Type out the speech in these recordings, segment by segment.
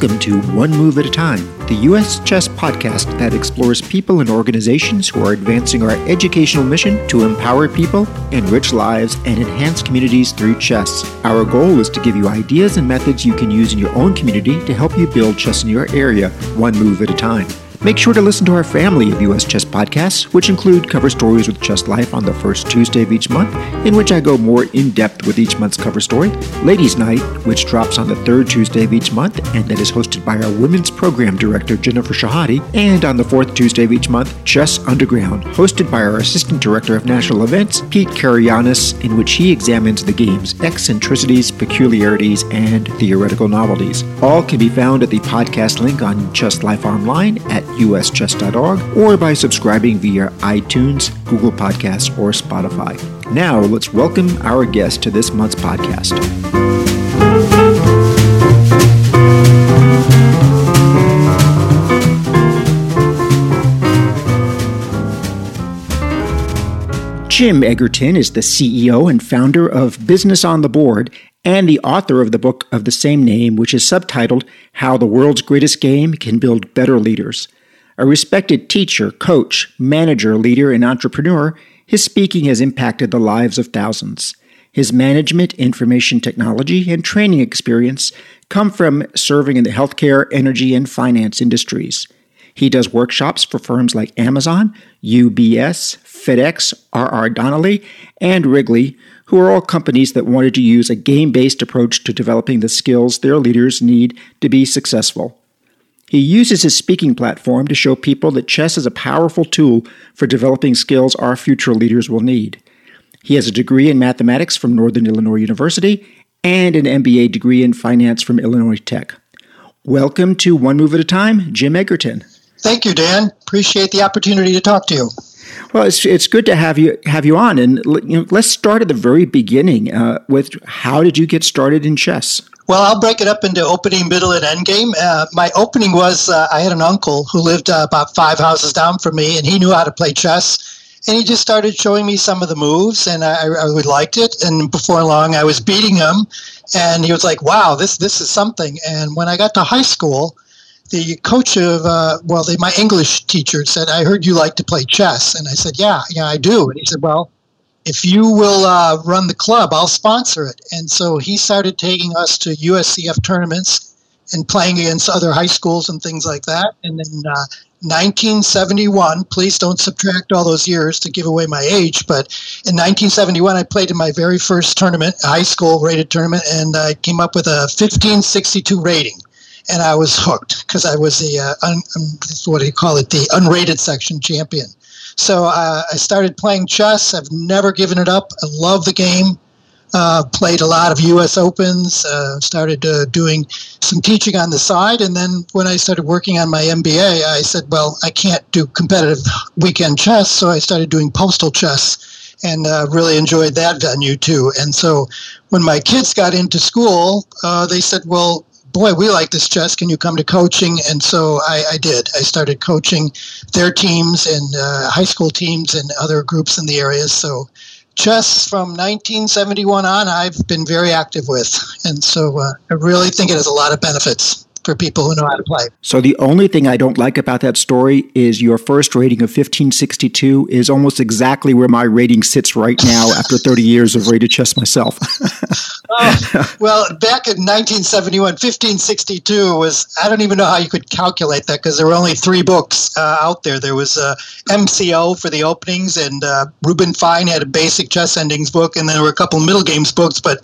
Welcome to One Move at a Time, the U.S. Chess podcast that explores people and organizations who are advancing our educational mission to empower people, enrich lives, and enhance communities through chess. Our goal is to give you ideas and methods you can use in your own community to help you build chess in your area, one move at a time. Make sure to listen to our family of U.S. chess podcasts, which include cover stories with Chess Life on the first Tuesday of each month, in which I go more in depth with each month's cover story, Ladies' Night, which drops on the third Tuesday of each month and that is hosted by our women's program director, Jennifer Shahade, and on the fourth Tuesday of each month, Chess Underground, hosted by our assistant director of national events, Pete Karagianis, in which he examines the game's eccentricities, peculiarities, and theoretical novelties. All can be found at the podcast link on Chess Life Online at uschess.org or by subscribing via iTunes, Google Podcasts, or Spotify. Now, let's welcome our guest to this month's podcast. Jim Egerton is the CEO and founder of Business on the Board and the author of the book of the same name, which is subtitled How the World's Greatest Game Can Build Better Leaders. A respected teacher, coach, manager, leader, and entrepreneur, his speaking has impacted the lives of thousands. His management, information technology, and training experience come from serving in the healthcare, energy, and finance industries. He does workshops for firms like Amazon, UBS, FedEx, R.R. Donnelley, and Wrigley, who are all companies that wanted to use a game based approach to developing the skills their leaders need to be successful. He uses his speaking platform to show people that chess is a powerful tool for developing skills our future leaders will need. He has a degree in mathematics from Northern Illinois University and an MBA degree in finance from Illinois Tech. Welcome to One Move at a Time, Jim Egerton. Thank you, Dan. Appreciate the opportunity to talk to you. Well, it's, it's good to have you have you on, and you know, let's start at the very beginning uh, with how did you get started in chess? Well, I'll break it up into opening, middle, and end game. Uh, my opening was uh, I had an uncle who lived uh, about five houses down from me, and he knew how to play chess. And he just started showing me some of the moves, and I, I really liked it. And before long, I was beating him, and he was like, "Wow, this this is something." And when I got to high school, the coach of uh, well, my English teacher said, "I heard you like to play chess," and I said, "Yeah, yeah, I do." And he said, "Well." If you will uh, run the club, I'll sponsor it. And so he started taking us to USCF tournaments and playing against other high schools and things like that. And then uh, 1971, please don't subtract all those years to give away my age, but in 1971, I played in my very first tournament, high school rated tournament, and I came up with a 1562 rating. And I was hooked because I was the, uh, un, what do you call it, the unrated section champion. So uh, I started playing chess. I've never given it up. I love the game. Uh, played a lot of U.S. Opens. Uh, started uh, doing some teaching on the side, and then when I started working on my MBA, I said, "Well, I can't do competitive weekend chess," so I started doing postal chess, and uh, really enjoyed that venue too. And so when my kids got into school, uh, they said, "Well, boy, we like this chess. Can you come to coaching? And so I, I did. I started coaching their teams and uh, high school teams and other groups in the area. So chess from 1971 on, I've been very active with. And so uh, I really think it has a lot of benefits for people who know how to play. So the only thing I don't like about that story is your first rating of 1562 is almost exactly where my rating sits right now after 30 years of rated chess myself. oh, well, back in 1971, 1562 was, I don't even know how you could calculate that because there were only three books uh, out there. There was uh, MCO for the openings, and uh, Reuben Fine had a basic chess endings book, and there were a couple middle games books, but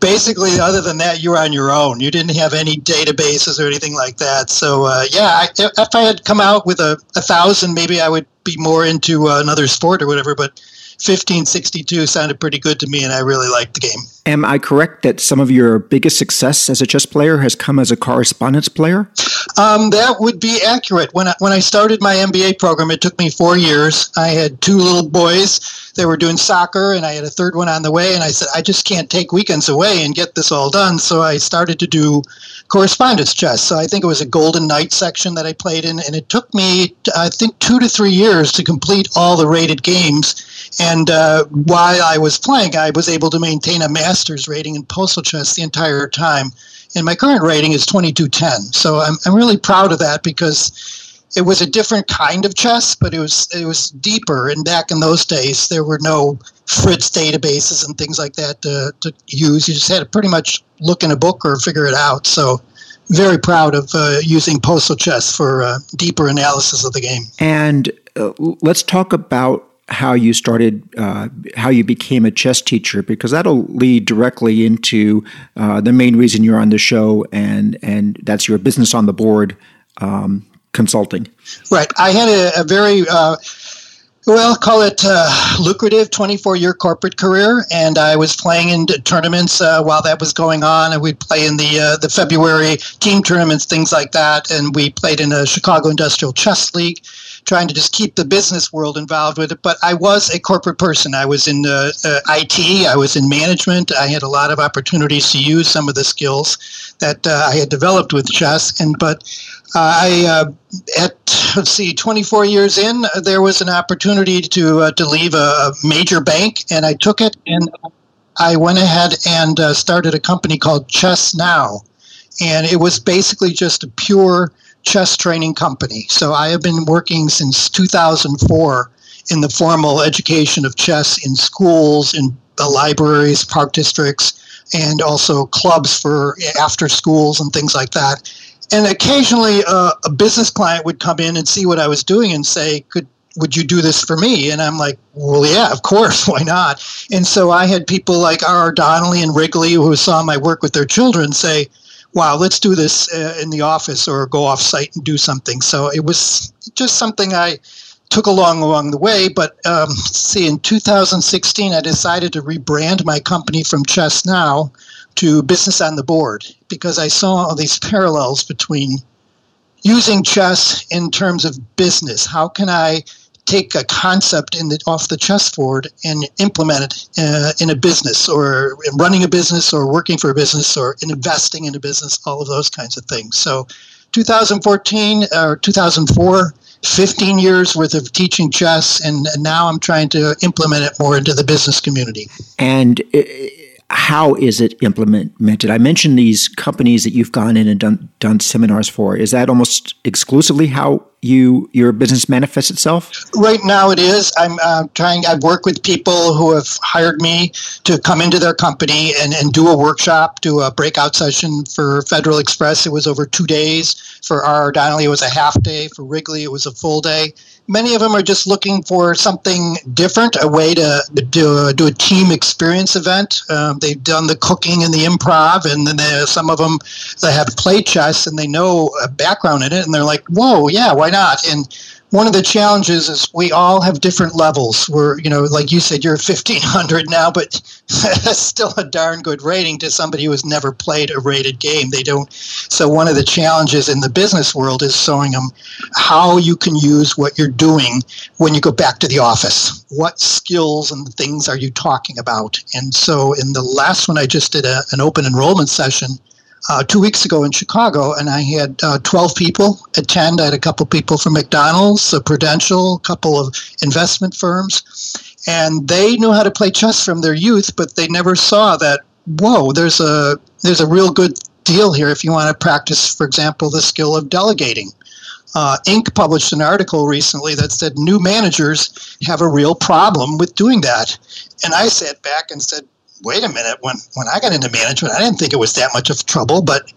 basically, other than that, you were on your own. You didn't have any databases or anything like that. So uh, yeah, I, if I had come out with a, a thousand, maybe I would be more into uh, another sport or whatever. But 1562 sounded pretty good to me, and I really liked the game. Am I correct that some of your biggest success as a chess player has come as a correspondence player? Um, that would be accurate. When I, when I started my MBA program, it took me four years. I had two little boys. They were doing soccer, and I had a third one on the way. And I said, I just can't take weekends away and get this all done. So I started to do correspondence chess. So I think it was a Golden Knight section that I played in, and it took me, I think, two to three years to complete all the rated games And uh, while I was playing, I was able to maintain a master's rating in postal chess the entire time. And my current rating is 2210. So I'm, I'm really proud of that because it was a different kind of chess, but it was it was deeper. And back in those days, there were no Fritz databases and things like that to, to use. You just had to pretty much look in a book or figure it out. So very proud of uh, using postal chess for uh, deeper analysis of the game. And uh, let's talk about how you started, uh, how you became a chess teacher, because that'll lead directly into uh, the main reason you're on the show, and and that's your business on the board um, consulting. Right. I had a, a very uh, well, call it uh, lucrative 24 year corporate career. And I was playing in tournaments uh, while that was going on. And we'd play in the, uh, the February team tournaments, things like that. And we played in a Chicago Industrial Chess League, trying to just keep the business world involved with it. But I was a corporate person. I was in uh, uh, IT, I was in management. I had a lot of opportunities to use some of the skills that uh, I had developed with chess. And, but I uh, at let's see, 24 years in, there was an opportunity to uh, to leave a major bank, and I took it, and I went ahead and uh, started a company called Chess Now, and it was basically just a pure chess training company. So I have been working since 2004 in the formal education of chess in schools, in the libraries, park districts, and also clubs for after schools and things like that and occasionally uh, a business client would come in and see what I was doing and say, "Could would you do this for me?" And I'm like, "Well, yeah, of course, why not?" And so I had people like R. Donnelley and Wrigley who saw my work with their children say, "Wow, let's do this uh, in the office or go off site and do something." So it was just something I took along along the way. But um, see, in 2016, I decided to rebrand my company from Chess Now to business on the board because I saw all these parallels between using chess in terms of business. How can I take a concept in the, off the chessboard and implement it uh, in a business or in running a business or working for a business or in investing in a business, all of those kinds of things. So 2014 or 2004, 15 years worth of teaching chess, and, now I'm trying to implement it more into the business community. And it, how is it implemented? I mentioned these companies that you've gone in and done, done seminars for. Is that almost exclusively how you your business manifests itself? Right now, it is. I'm uh, trying. I work with people who have hired me to come into their company and, and do a workshop, do a breakout session for Federal Express. It was over two days. For R. Donnelley, it was a half day. For Wrigley, it was a full day many of them are just looking for something different, a way to do, do a team experience event. Um, they've done the cooking and the improv, and then they, some of them they have played chess and they know a background in it, and they're like, "Whoa, yeah, why not?" And one of the challenges is we all have different levels. We're, you know, like you said, you're 1500 now, but that's still a darn good rating to somebody who has never played a rated game. They don't. So one of the challenges in the business world is showing them how you can use what you're doing when you go back to the office. What skills and things are you talking about? And so in the last one, I just did a, an open enrollment session uh, two weeks ago in Chicago, and I had uh, 12 people attend. I had a couple people from McDonald's, Prudential, a couple of investment firms, and they knew how to play chess from their youth, but they never saw that. Whoa, there's a there's a real good deal here if you want to practice, for example, the skill of delegating. Uh, Inc. published an article recently that said new managers have a real problem with doing that. And I sat back and said, wait a minute, when, when I got into management, I didn't think it was that much of trouble, but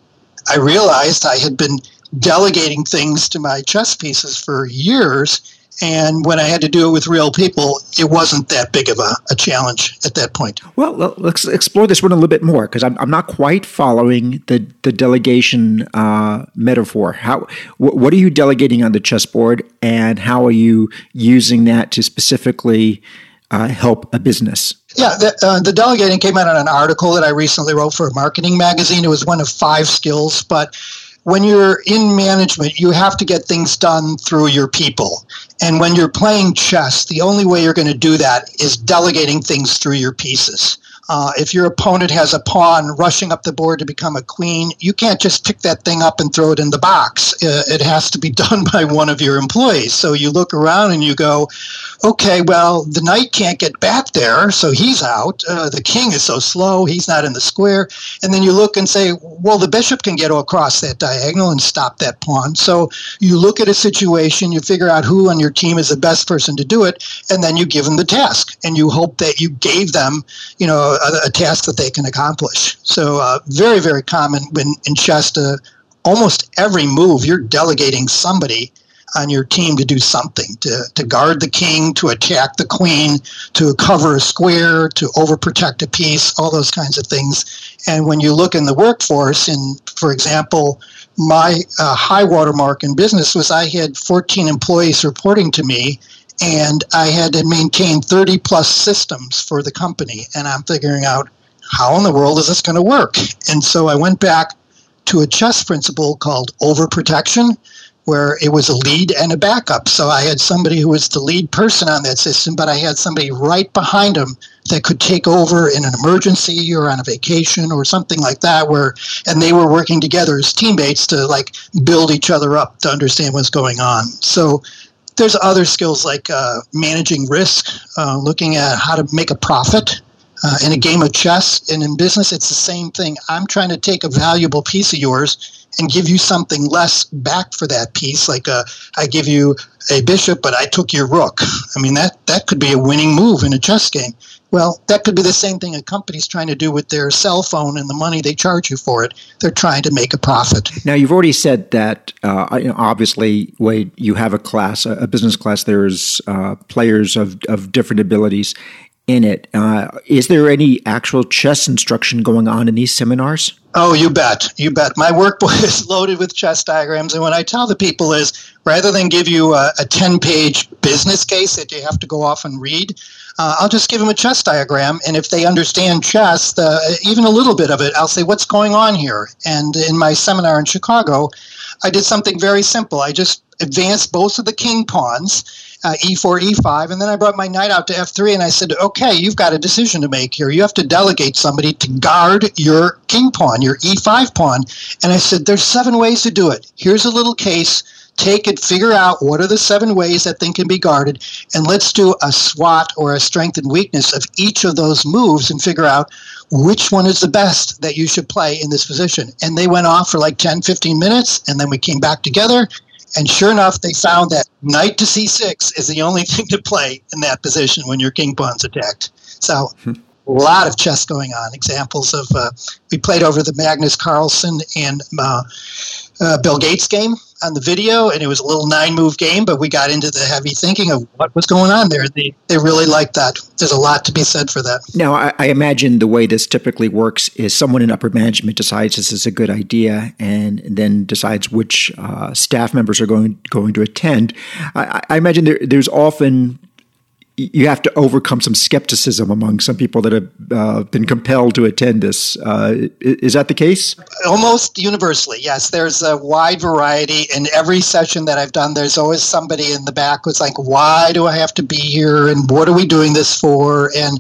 I realized I had been delegating things to my chess pieces for years. And when I had to do it with real people, it wasn't that big of a, a challenge at that point. Well, let's explore this one a little bit more because I'm, I'm not quite following the, the delegation uh, metaphor. How wh- What are you delegating on the chessboard, and how are you using that to specifically uh, help a business? Yeah, the, uh, the delegating came out in an article that I recently wrote for a marketing magazine. It was one of five skills, but when you're in management, you have to get things done through your people. And when you're playing chess, the only way you're going to do that is delegating things through your pieces. Uh, if your opponent has a pawn rushing up the board to become a queen, you can't just pick that thing up and throw it in the box. Uh, it has to be done by one of your employees. So you look around and you go, okay, well, the knight can't get back there, so he's out. Uh, the king is so slow, he's not in the square. And then you look and say, well, the bishop can get across that diagonal and stop that pawn. So you look at a situation, you figure out who on your team is the best person to do it, and then you give them the task. And you hope that you gave them, you know, a, a task that they can accomplish. So, uh, very, very common when in chess, almost every move, you're delegating somebody on your team to do something to, to guard the king, to attack the queen, to cover a square, to overprotect a piece, all those kinds of things. And when you look in the workforce, in, for example, my uh, high watermark in business was I had 14 employees reporting to me and I had to maintain 30 plus systems for the company. And I'm figuring out how in the world is this going to work? And so I went back to a chess principle called overprotection, where it was a lead and a backup. So I had somebody who was the lead person on that system, but I had somebody right behind him that could take over in an emergency or on a vacation or something like that where and they were working together as teammates to like build each other up to understand what's going on. So there's other skills like uh, managing risk, uh, looking at how to make a profit. Uh, in a game of chess and in business, it's the same thing. I'm trying to take a valuable piece of yours and give you something less back for that piece. Like uh, I give you a bishop, but I took your rook. I mean, that, that could be a winning move in a chess game. Well, that could be the same thing a company's trying to do with their cell phone and the money they charge you for it. They're trying to make a profit. Now, you've already said that uh, you know, obviously, Wade, you have a class, a business class, there's uh, players of, of different abilities in it. Uh, is there any actual chess instruction going on in these seminars? Oh, you bet. You bet. My workbook is loaded with chess diagrams. And what I tell the people is rather than give you a, a 10 page business case that you have to go off and read, uh, I'll just give them a chess diagram. And if they understand chess, the, even a little bit of it, I'll say, what's going on here? And in my seminar in Chicago, I did something very simple. I just advanced both of the king pawns uh, e4, e5, and then I brought my knight out to f3, and I said, okay, you've got a decision to make here. You have to delegate somebody to guard your king pawn, your e5 pawn. And I said, there's seven ways to do it. Here's a little case. Take it, figure out what are the seven ways that thing can be guarded, and let's do a SWOT or a strength and weakness of each of those moves and figure out which one is the best that you should play in this position. And they went off for like 10, 15 minutes, and then we came back together and sure enough, they found that knight to c6 is the only thing to play in that position when your king pawn's attacked. So a lot of chess going on. Examples of uh, we played over the Magnus Carlsen and uh, uh, Bill Gates game on the video, and it was a little nine move game, but we got into the heavy thinking of what was going on there. They, they really liked that. There's a lot to be said for that. Now, I, I imagine the way this typically works is someone in upper management decides this is a good idea and then decides which uh, staff members are going, going to attend. I, I imagine there, there's often you have to overcome some skepticism among some people that have uh, been compelled to attend this. Uh, is that the case? Almost universally, yes. There's a wide variety. In every session that I've done, there's always somebody in the back who's like, "Why do I have to be here? And what are we doing this for?" And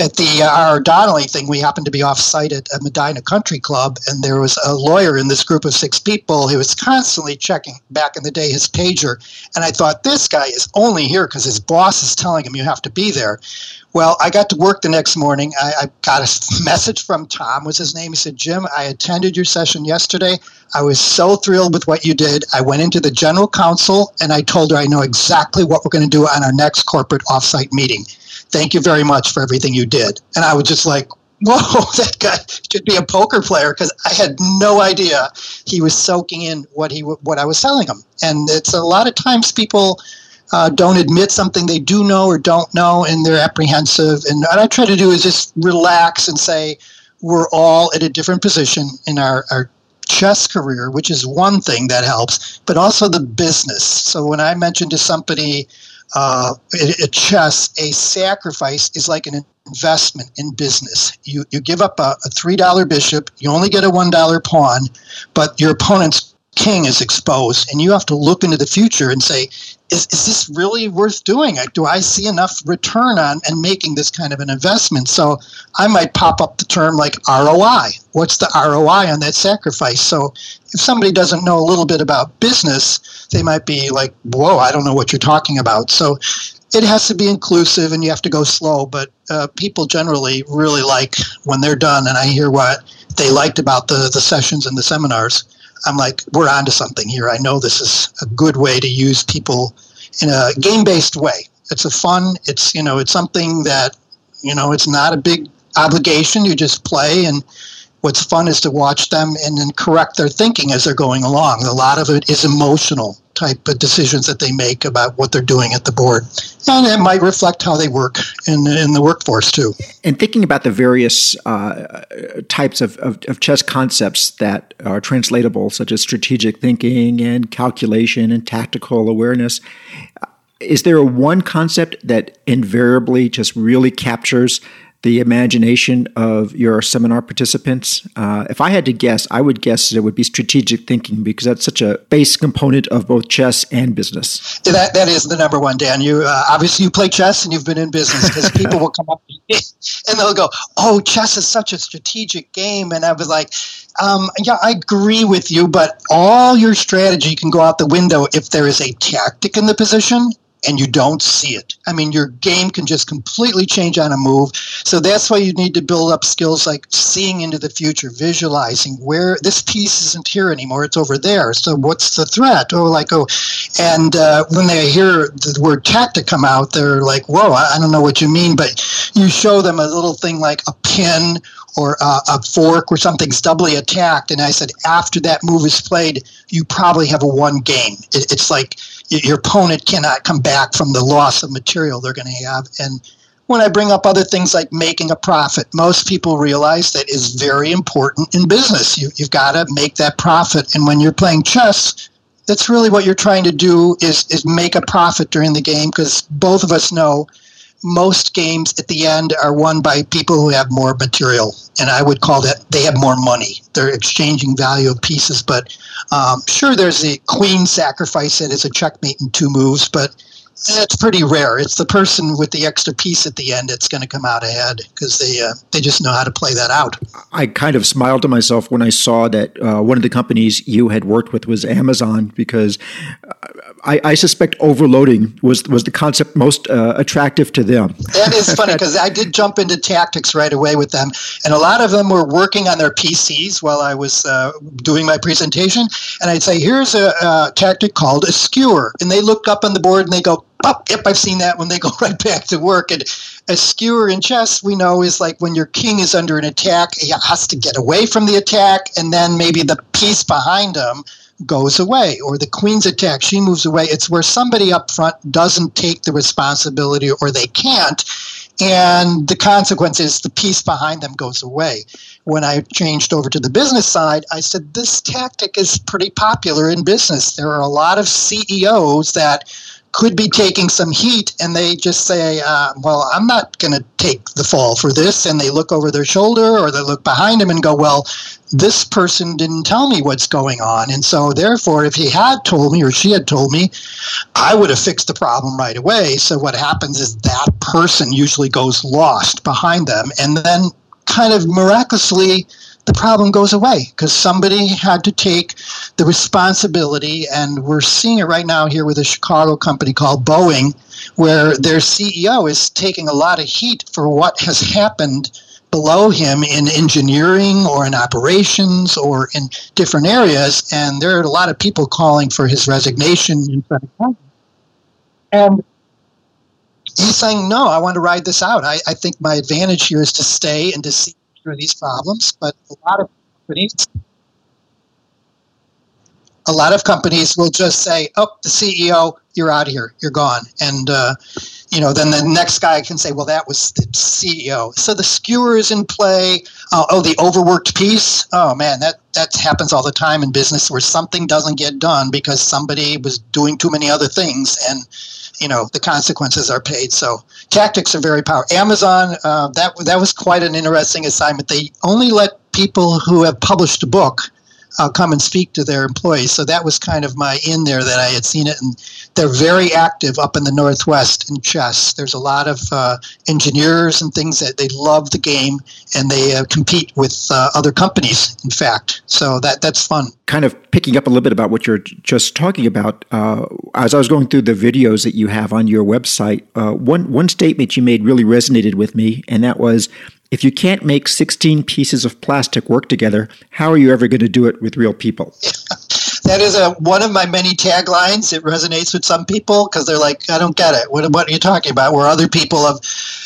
at the uh, R. Donnelley thing, we happened to be off site at a Medina Country Club, and there was a lawyer in this group of six people who was constantly checking back in the day his pager, and I thought this guy is only here because his boss is telling him you have to be there. Well, I got to work the next morning. I, I, got a message from Tom, was his name. He said, Jim, I attended your session yesterday. I was so thrilled with what you did. I went into the general counsel and I told her I know exactly what we're going to do on our next corporate offsite meeting. Thank you very much for everything you did. And I was just like, whoa, that guy should be a poker player because I had no idea he was soaking in what he what I was telling him. And it's a lot of times people uh, don't admit something they do know or don't know, and they're apprehensive. And what I try to do is just relax and say, we're all at a different position in our, our chess career, which is one thing that helps, but also the business. So when I mentioned to somebody uh, chess, a sacrifice is like an investment in business. You, you give up a, a $3 bishop, you only get a $1 pawn, but your opponent's king is exposed, and you have to look into the future and say, is, is this really worth doing? Do I see enough return on and making this kind of an investment? So I might pop up the term like ROI. What's the ROI on that sacrifice? So if somebody doesn't know a little bit about business, they might be like, whoa, I don't know what you're talking about. So it has to be inclusive and you have to go slow, but uh, people generally really like when they're done and I hear what they liked about the, the sessions and the seminars I'm like, we're onto something here. I know this is a good way to use people in a game based way. It's a fun, it's, you know, it's something that, you know, it's not a big obligation. You just play and what's fun is to watch them and then correct their thinking as they're going along. A lot of it is emotional type of decisions that they make about what they're doing at the board. And it might reflect how they work in, in the workforce too. And thinking about the various uh, types of, of, of, chess concepts that are translatable, such as strategic thinking and calculation and tactical awareness, is there a one concept that invariably just really captures the imagination of your seminar participants? Uh, if I had to guess, I would guess that it would be strategic thinking because that's such a base component of both chess and business. That, that is the number one, Dan. You uh, obviously you play chess and you've been in business because people will come up and they'll go, "Oh, chess is such a strategic game," and I was like. Um, yeah, I agree with you, but all your strategy can go out the window if there is a tactic in the position and you don't see it. I mean, your game can just completely change on a move. So that's why you need to build up skills like seeing into the future, visualizing where this piece isn't here anymore, it's over there. So what's the threat? Oh, like, oh, and uh, when they hear the word tactic come out, they're like, whoa, I don't know what you mean. But you show them a little thing like a pin or a, a fork or something's doubly attacked. And I said, after that move is played, you probably have a one game. It, it's like, your opponent cannot come back from the loss of material they're going to have. And when I bring up other things like making a profit, most people realize that is very important in business. You, you've got to make that profit. And when you're playing chess, that's really what you're trying to do is, is make a profit during the game because both of us know – most games at the end are won by people who have more material, and I would call that they have more money. They're exchanging value of pieces, but um, sure, there's a queen sacrifice that is a checkmate in two moves, but that's pretty rare. It's the person with the extra piece at the end that's going to come out ahead because they uh, they just know how to play that out. I kind of smiled to myself when I saw that uh, one of the companies you had worked with was Amazon because I, I suspect overloading was was the concept most uh, attractive to them. That is funny because I did jump into tactics right away with them, and a lot of them were working on their PCs while I was uh, doing my presentation, and I'd say, "Here's a, a tactic called a skewer," and they look up on the board and they go, yep, I've seen that when they go right back to work. And a skewer in chess, we know, is like when your king is under an attack, he has to get away from the attack, and then maybe the piece behind him goes away or the queen's attack she moves away. It's where somebody up front doesn't take the responsibility or they can't and the consequence is the piece behind them goes away. When i changed over to the business side i said this tactic is pretty popular in business. There are a lot of ceos that could be taking some heat and they just say, uh, well, I'm not going to take the fall for this. And they look over their shoulder or they look behind them and go, well, this person didn't tell me what's going on. And so, therefore, if he had told me or she had told me, I would have fixed the problem right away. So, what happens is that person usually goes lost behind them. And then, kind of miraculously, the problem goes away because somebody had to take the responsibility. And we're seeing it right now here with a Chicago company called Boeing, where their CEO is taking a lot of heat for what has happened below him in engineering or in operations or in different areas. And there are a lot of people calling for his resignation in front of. And he's saying, no, I want to ride this out. I, I think my advantage here is to stay and to see through these problems, but a lot of companies a lot of companies will just say, "Oh, the CEO, you're out of here, you're gone," and uh, you know, then the next guy can say, "Well, that was the CEO." So the skewer is in play. Uh, oh, the overworked piece. Oh man, that that happens all the time in business where something doesn't get done because somebody was doing too many other things, and you know the consequences are paid. So tactics are very powerful. Amazon uh, that that was quite an interesting assignment. They only let people who have published a book uh, come and speak to their employees. So that was kind of my in there that I had seen it. And they're very active up in the Northwest in chess. There's a lot of uh, engineers and things that they love the game and they uh, compete with uh, other companies, in fact. So that that's fun. Kind of picking up a little bit about what you're just talking about, uh, as I was going through the videos that you have on your website, uh, one, one statement you made really resonated with me, and that was if you can't make 16 pieces of plastic work together, how are you ever going to do it with real people? that is a one of my many taglines. It resonates with some people because they're like, I don't get it. What, what are you talking about? Where other people have,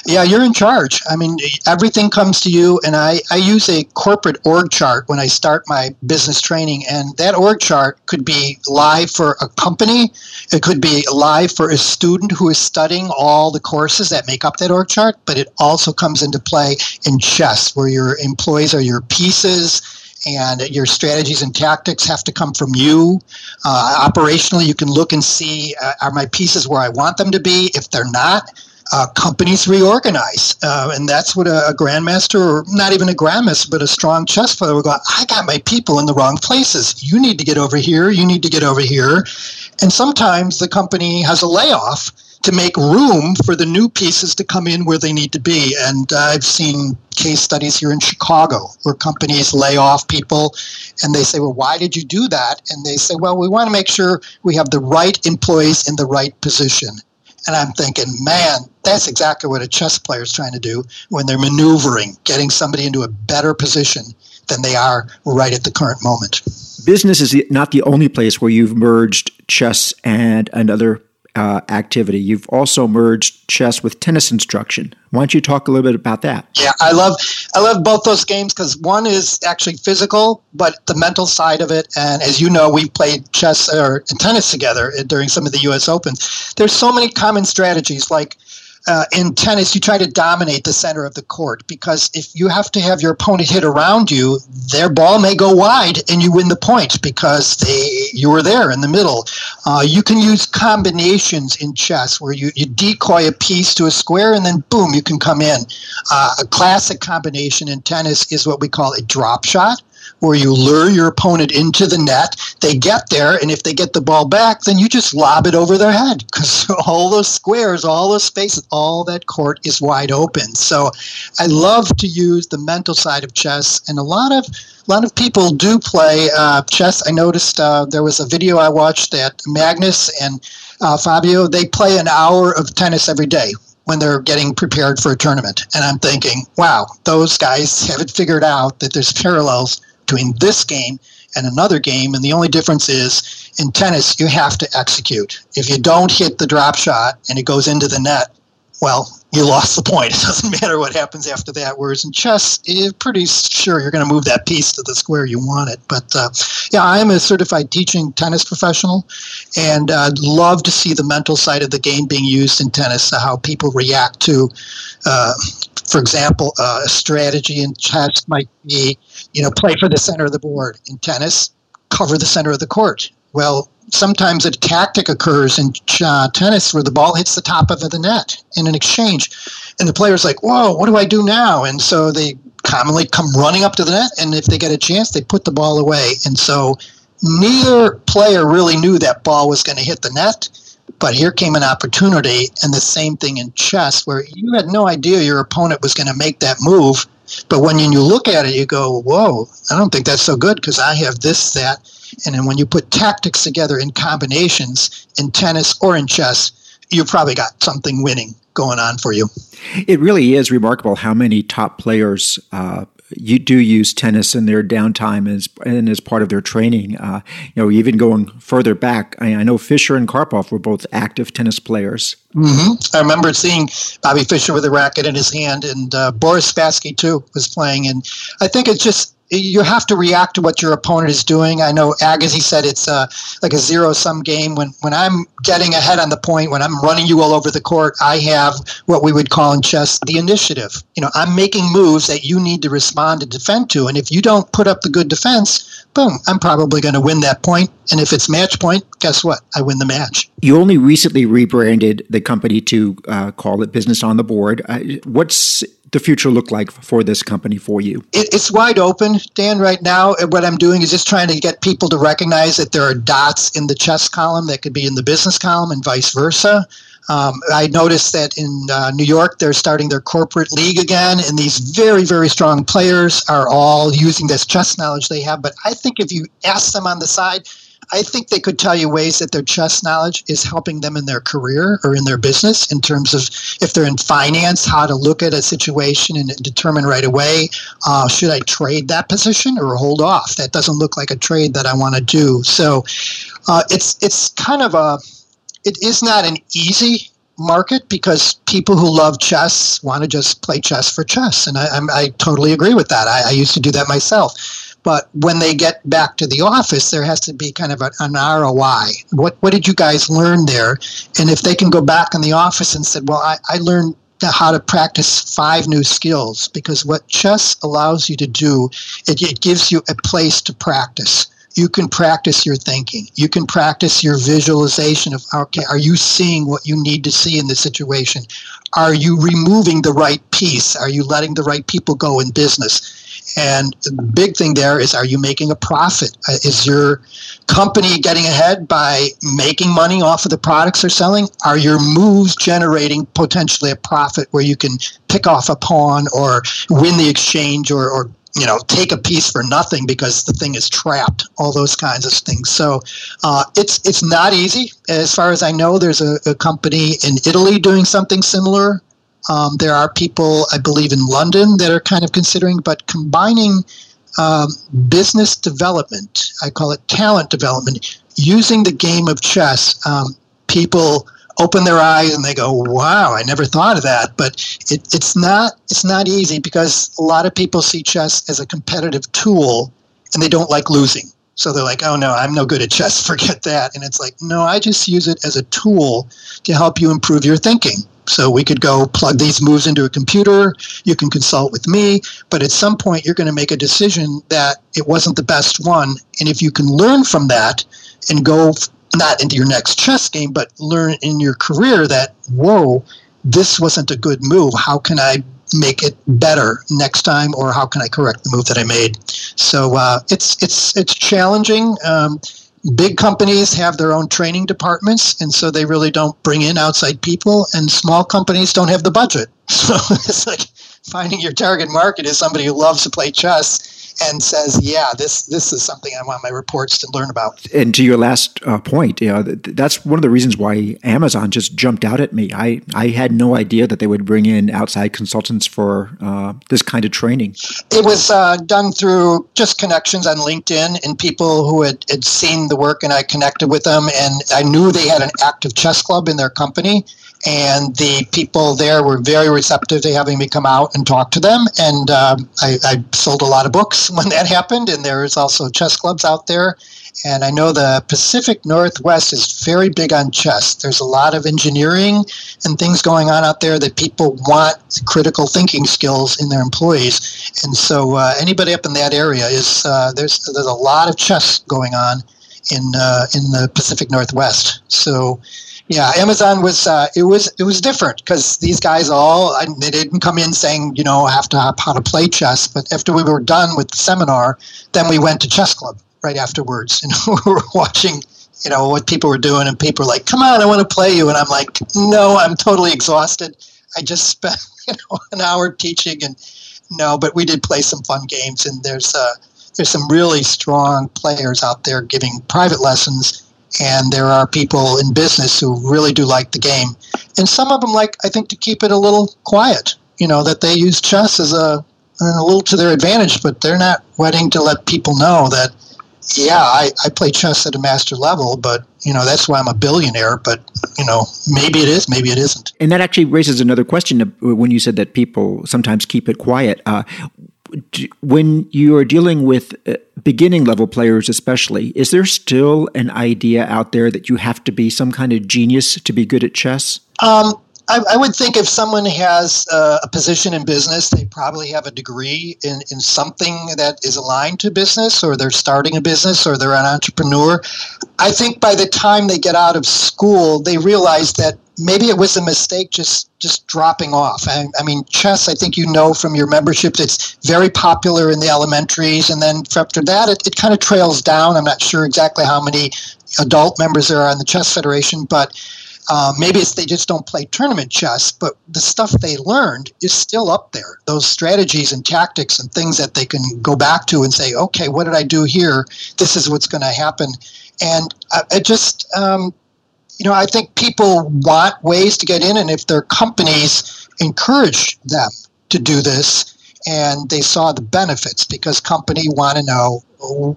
yeah, you're in charge. I mean, everything comes to you. And I, I use a corporate org chart when I start my business training. And that org chart could be live for a company, it could be live for a student who is studying all the courses that make up that org chart, but it also comes into play in chess, where your employees are your pieces and your strategies and tactics have to come from you. Uh, operationally, you can look and see uh, are my pieces where I want them to be? If they're not, uh, companies reorganize. Uh, and that's what a, a, grandmaster, or not even a grandmaster, but a strong chess player will go, I got my people in the wrong places. You need to get over here. You need to get over here. And sometimes the company has a layoff to make room for the new pieces to come in where they need to be. And uh, I've seen case studies here in Chicago where companies lay off people and they say, Well, why did you do that? And they say, Well, we want to make sure we have the right employees in the right position. And I'm thinking, man, that's exactly what a chess player is trying to do when they're maneuvering, getting somebody into a better position than they are right at the current moment. Business is not the only place where you've merged chess and another uh, activity. You've also merged chess with tennis instruction. Why don't you talk a little bit about that? Yeah, I love I love both those games because one is actually physical, but the mental side of it. And as you know, we've played chess or tennis together during some of the U.S. Opens. There's so many common strategies like uh, in tennis, you try to dominate the center of the court because if you have to have your opponent hit around you, their ball may go wide and you win the point because they you were there in the middle. Uh, you can use combinations in chess where you, you decoy a piece to a square and then boom, you can come in. Uh, a classic combination in tennis is what we call a drop shot where you lure your opponent into the net. They get there, and if they get the ball back, then you just lob it over their head because all those squares, all those spaces, all that court is wide open. So I love to use the mental side of chess, and a lot of a lot of people do play uh, chess. I noticed uh, there was a video I watched that Magnus and uh, Fabio they play an hour of tennis every day when they're getting prepared for a tournament. And I'm thinking, wow, those guys have it figured out that there's parallels between this game and another game. And the only difference is in tennis, you have to execute. If you don't hit the drop shot and it goes into the net, well, you lost the point. It doesn't matter what happens after that. Whereas in chess, you're pretty sure you're going to move that piece to the square you want it. But uh, yeah, I'm a certified teaching tennis professional, and I'd love to see the mental side of the game being used in tennis, how people react to, uh, for example, uh, a strategy in chess might be you know, play for the center of the board. In tennis, cover the center of the court. Well, sometimes a tactic occurs in uh, tennis where the ball hits the top of the net in an exchange. And the player's like, whoa, what do I do now? And so they commonly come running up to the net. And if they get a chance, they put the ball away. And so neither player really knew that ball was going to hit the net. But here came an opportunity, and the same thing in chess, where you had no idea your opponent was going to make that move but when you look at it, you go, whoa, I don't think that's so good because I have this, that. And then when you put tactics together in combinations in tennis or in chess, you probably got something winning going on for you. It really is remarkable how many top players uh, you do use tennis in their downtime as and as part of their training. Uh, you know, even going further back, I, I, know Fischer and Karpov were both active tennis players. Mm-hmm. I remember seeing Bobby Fischer with a racket in his hand, and uh, Boris Spassky too was playing. And I think it's just you have to react to what your opponent is doing. I know Agassi said it's uh, like a zero sum game. When when I'm getting ahead on the point, when I'm running you all over the court, I have what we would call in chess the initiative. You know, I'm making moves that you need to respond and defend to, and if you don't put up the good defense, boom, I'm probably going to win that point. And if it's match point, guess what? I win the match. You only recently rebranded the company to uh, call it Business on the Board. Uh, what's the future look like for this company for you? it's wide open, Dan. Right now, what I'm doing is just trying to get people to recognize that there are dots in the chess column that could be in the business column and vice versa. Um, I noticed that in uh, New York, they're starting their corporate league again, and these very, very strong players are all using this chess knowledge they have. But I think if you ask them on the side, I think they could tell you ways that their chess knowledge is helping them in their career or in their business in terms of if they're in finance, how to look at a situation and determine right away uh, should I trade that position or hold off? That doesn't look like a trade that I want to do. So uh, it's it's kind of a it is not an easy market because people who love chess want to just play chess for chess, and I, i totally agree with that. I, I, used to do that myself. But when they get back to the office, there has to be kind of an ROI. What what did you guys learn there? And if they can go back in the office and said, "Well, I, I learned how to practice five new skills," because what chess allows you to do, it, it gives you a place to practice you can practice your thinking. You can practice your visualization of okay, are you seeing what you need to see in the situation? Are you removing the right piece? Are you letting the right people go in business? And the big thing there is are you making a profit? Uh, is your company getting ahead by making money off of the products they're selling? Are your moves generating potentially a profit where you can pick off a pawn or win the exchange or, or you know, take a piece for nothing because the thing is trapped. All those kinds of things. So uh, it's it's not easy. As far as I know, there's a, a company in Italy doing something similar. Um, there are people, I believe, in London that are kind of considering, but combining um, business development, I call it talent development, using the game of chess. Um, people open their eyes and they go, "Wow, I never thought of that." But it, it's not it's not easy because a lot of people see chess as a competitive tool, and they don't like losing. So they're like, "Oh no, I'm no good at chess. Forget that." And it's like, "No, I just use it as a tool to help you improve your thinking." So we could go plug these moves into a computer. You can consult with me, but at some point you're going to make a decision that it wasn't the best one, and if you can learn from that and go not into your next chess game, but learn in your career that, whoa, this wasn't a good move. How can I make it better next time, or how can I correct the move that I made? So uh, it's it's it's challenging. Um, big companies have their own training departments, and so they really don't bring in outside people. And small companies don't have the budget, so it's like finding your target market is somebody who loves to play chess and says, "Yeah, this this is something I want my reports to learn about." And to your last uh, point, you know, that's one of the reasons why Amazon just jumped out at me. I I had no idea that they would bring in outside consultants for uh, this kind of training. It was uh, done through just connections on LinkedIn and people who had, had seen the work, and I connected with them, and I knew they had an active chess club in their company and the people there were very receptive to having me come out and talk to them. And um, I, I, sold a lot of books when that happened, and there's also chess clubs out there. And I know the Pacific Northwest is very big on chess. There's a lot of engineering and things going on out there that people want critical thinking skills in their employees. And so uh, anybody up in that area is uh, there's there's a lot of chess going on in uh, in the Pacific Northwest. So yeah, Amazon was uh, it was it was different because these guys all they didn't come in saying you know have to how to play chess, but after we were done with the seminar, then we went to chess club right afterwards, and we were watching you know what people were doing, and people were like, "Come on, I want to play you," and I'm like, "No, I'm totally exhausted. I just spent you know an hour teaching, and no, but we did play some fun games, and there's uh, there's some really strong players out there giving private lessons." And there are people in business who really do like the game. And some of them like, I think, to keep it a little quiet. You know, that they use chess as a a little to their advantage, but they're not wanting to let people know that. Yeah, I, I play chess at a master level, but you know that's why I'm a billionaire. But you know, maybe it is, maybe it isn't. And that actually raises another question when you said that people sometimes keep it quiet. Uh, when you are dealing with uh, beginning level players, especially, is there still an idea out there that you have to be some kind of genius to be good at chess? Um, I, I, would think if someone has uh, a position in business, they probably have a degree in, in something that is aligned to business, or they're starting a business, or they're an entrepreneur. I think by the time they get out of school, they realize that maybe it was a mistake just just dropping off. I, I, mean, chess. I think you know from your memberships, it's very popular in the elementaries, and then after that, it, it kind of trails down. I'm not sure exactly how many adult members there are in the chess federation, but uh, maybe it's they just don't play tournament chess, but the stuff they learned is still up there. Those strategies and tactics and things that they can go back to and say, okay, what did I do here? This is what's going to happen. And uh, it just, um, you know, I think people want ways to get in, and if their companies encourage them to do this, and they saw the benefits because company want to know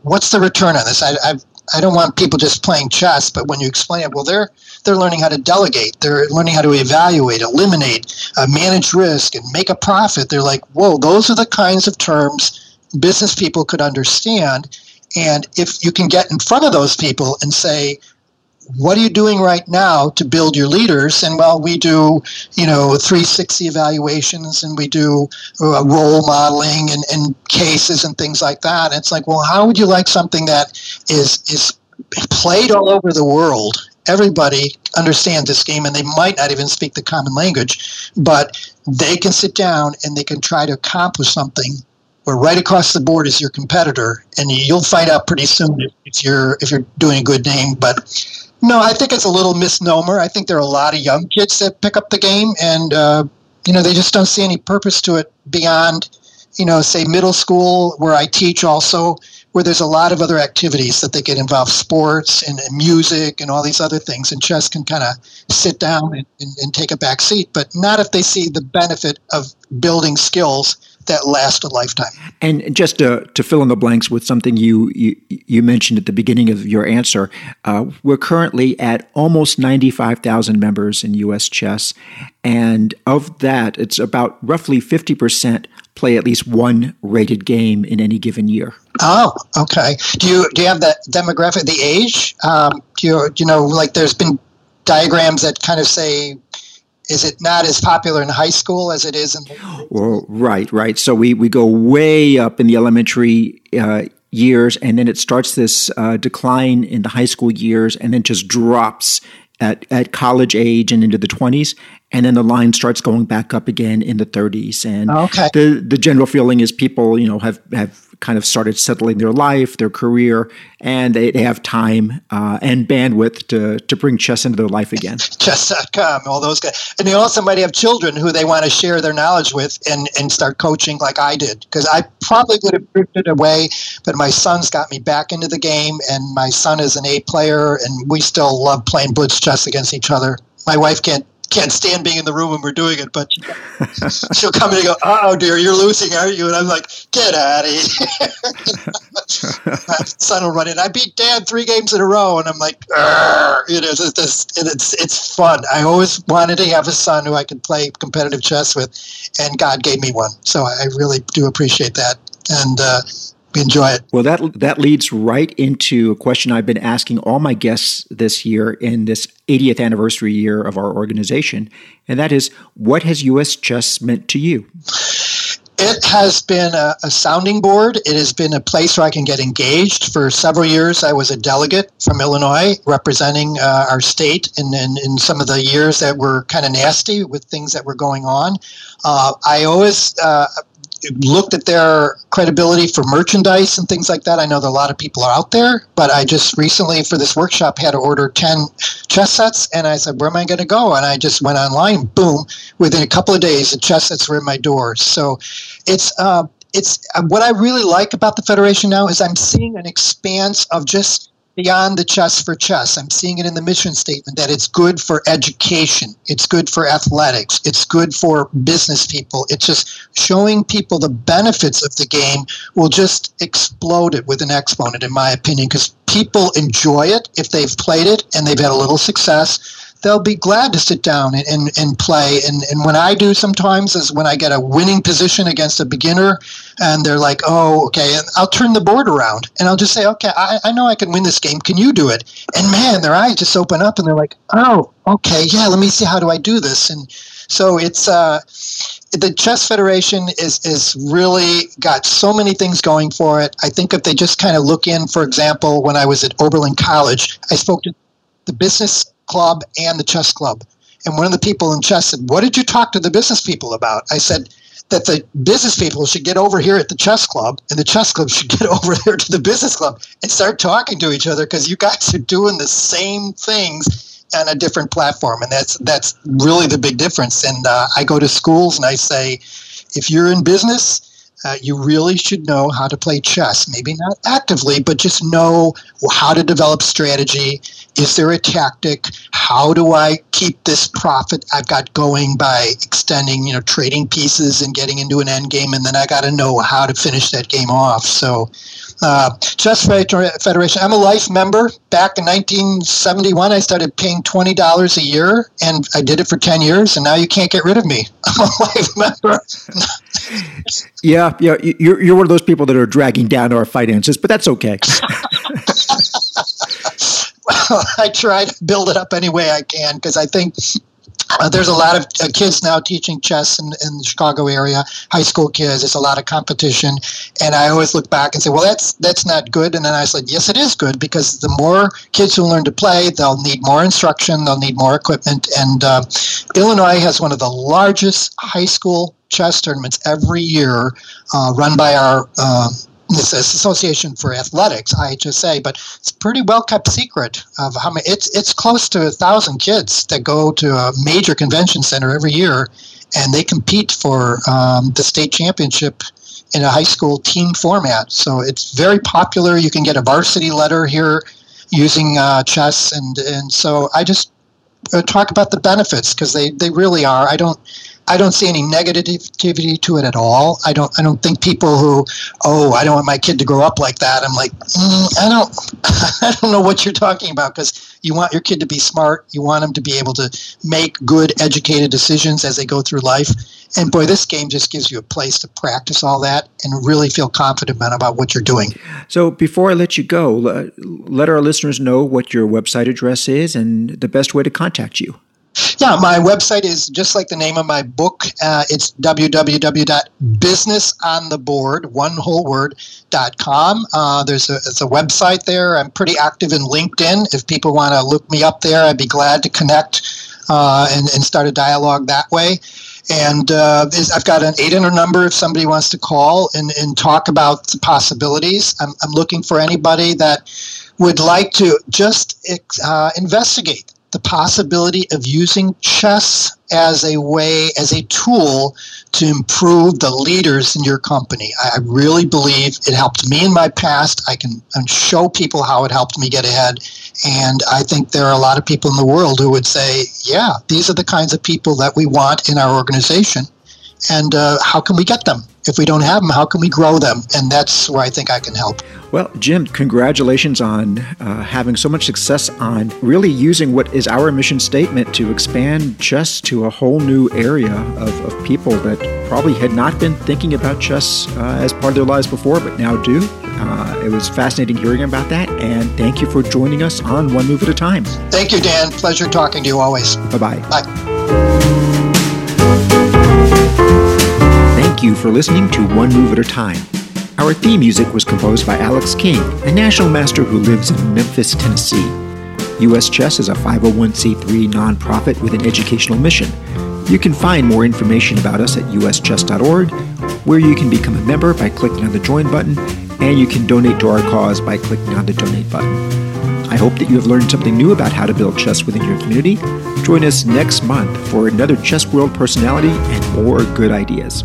what's the return on this. I, I've I don't want people just playing chess, but when you explain it, well, they're they're learning how to delegate, they're learning how to evaluate, eliminate, uh, manage risk, and make a profit. They're like, whoa, those are the kinds of terms business people could understand. And if you can get in front of those people and say, what are you doing right now to build your leaders? And well, we do, you know, 360 evaluations and we do uh, role modeling and, and cases and things like that. And it's like, well, how would you like something that is is played all over the world? Everybody understands this game, and they might not even speak the common language, but they can sit down and they can try to accomplish something where right across the board is your competitor, and you'll find out pretty soon if you're if you're doing a good name. But no, I think it's a little misnomer. I think there are a lot of young kids that pick up the game, and uh, you know they just don't see any purpose to it beyond, you know, say middle school where I teach also, where there's a lot of other activities that they get involved, sports and, and music and all these other things, and chess can kind of sit down and, and, and take a back seat, but not if they see the benefit of building skills that last a lifetime. And just to, to fill in the blanks with something you, you, you mentioned at the beginning of your answer, uh, we're currently at almost 95,000 members in U.S. chess. And of that, it's about roughly 50% play at least one rated game in any given year. Oh, okay. Do you do you have that demographic, the age? Um, do you do you know like there's been diagrams that kind of say is it not as popular in high school as it is in well right right so we, we go way up in the elementary uh, years and then it starts this uh, decline in the high school years and then just drops at, at college age and into the 20s and then the line starts going back up again in the 30s and okay. the the general feeling is people you know have have kind of started settling their life, their career, and they, have time uh, and bandwidth to, to bring chess into their life again. Chess.com, all those guys. And they also might have children who they want to share their knowledge with and, and start coaching like I did. Because I probably would have drifted away, but my son's got me back into the game, and my son is an A player, and we still love playing blitz chess against each other. My wife can't can't stand being in the room when we're doing it, but she'll come in and go, "Oh dear, you're losing, are you?" And I'm like, "Get out of here!" My son will run in. I beat Dad three games in a row, and I'm like, you know, it's, it's, it's it's fun. I always wanted to have a son who I could play competitive chess with, and God gave me one, so I really do appreciate that. And uh, enjoy it. Well, that that leads right into a question I've been asking all my guests this year in this 80th anniversary year of our organization, and that is, what has U.S. Chess meant to you? It has been a, a, sounding board. It has been a place where I can get engaged. For several years, I was a delegate from Illinois representing uh, our state in, in, in, some of the years that were kind of nasty with things that were going on. Uh, I always uh, looked at their credibility for merchandise and things like that. I know that a lot of people are out there, but I just recently for this workshop had to order 10 chess sets and I said, where am I going to go? And I just went online, boom, within a couple of days, the chess sets were in my doors. So it's, uh, it's uh, what I really like about the Federation now is I'm seeing an expanse of just beyond the chess for chess. I'm seeing it in the mission statement that it's good for education, it's good for athletics, it's good for business people. It's just showing people the benefits of the game will just explode it with an exponent, in my opinion, because people enjoy it if they've played it and they've had a little success they'll be glad to sit down and, and, and play. And, and when I do sometimes is when I get a winning position against a beginner and they're like, oh, okay, and I'll turn the board around and I'll just say, okay, I, I know I can win this game. Can you do it? And man, their eyes just open up and they're like, oh, okay, yeah, let me see how do I do this. And so it's uh, the chess federation is is really got so many things going for it. I think if they just kind of look in, for example, when I was at Oberlin College, I spoke to the business club and the chess club. And one of the people in chess said, What did you talk to the business people about? I said, that the business people should get over here at the chess club and the chess club should get over there to the business club and start talking to each other because you guys are doing the same things on a different platform and that's that's really the big difference and uh, i go to schools and i say if you're in business uh, you really should know how to play chess. Maybe not actively, but just know how to develop strategy. Is there a tactic? How do I keep this profit I've got going by extending, you know, trading pieces and getting into an end game? And then I got to know how to finish that game off. So uh, Chess Federation. I'm a life member. Back in 1971, I started paying $20 a year, and I did it for 10 years, and now you can't get rid of me. I'm a life member. yeah, yeah. You're, you're one of those people that are dragging down our finances, but that's okay. well, I try to build it up any way I can because I think uh, there's a lot of uh, kids now teaching chess in, in the Chicago area, high school kids. There's a lot of competition, and I always look back and say, "Well, that's that's not good." And then I said, "Yes, it is good because the more kids who learn to play, they'll need more instruction, they'll need more equipment." And uh, Illinois has one of the largest high school chess tournaments every year, uh, run by our uh, this Association for Athletics, IHSA, but it's pretty well kept secret of how many. It's it's close to a thousand kids that go to a major convention center every year, and they compete for um, the state championship in a high school team format. So it's very popular. You can get a varsity letter here using uh, chess, and and so I just uh, talk about the benefits because they they really are. I don't I don't see any negativity to it at all. I don't. I don't think people who, oh, I don't want my kid to grow up like that. I'm like, mm, I don't. I don't know what you're talking about because you want your kid to be smart. You want them to be able to make good, educated decisions as they go through life. And boy, this game just gives you a place to practice all that and really feel confident about what you're doing. So, before I let you go, let our listeners know what your website address is and the best way to contact you. Yeah, my website is just like the name of my book. Uh, it's www.businessontheboard, one whole word, dot com. Uh, there's a, it's a website there. I'm pretty active in LinkedIn. If people want to look me up there, I'd be glad to connect uh, and, and start a dialogue that way. And uh, I've got an 800 number if somebody wants to call and, and talk about the possibilities. I'm, I'm looking for anybody that would like to just uh, investigate the possibility of using chess as a way, as a tool to improve the leaders in your company. I really believe it helped me in my past. I can show people how it helped me get ahead. And I think there are a lot of people in the world who would say, yeah, these are the kinds of people that we want in our organization. And uh, how can we get them? if we don't have them, how can we grow them? And that's where I think I can help. Well, Jim, congratulations on uh, having so much success on really using what is our mission statement to expand chess to a whole new area of, of people that probably had not been thinking about chess uh, as part of their lives before, but now do. Uh, it was fascinating hearing about that, and thank you for joining us on One Move at a Time. Thank you, Dan. Pleasure talking to you always. Bye-bye. Bye you for listening to One Move at a Time. Our theme music was composed by Alex King, a national master who lives in Memphis, Tennessee. US Chess is a 501c3 nonprofit with an educational mission. You can find more information about us at uschess.org, where you can become a member by clicking on the Join button, and you can donate to our cause by clicking on the Donate button. I hope that you have learned something new about how to build chess within your community. Join us next month for another Chess World personality and more good ideas.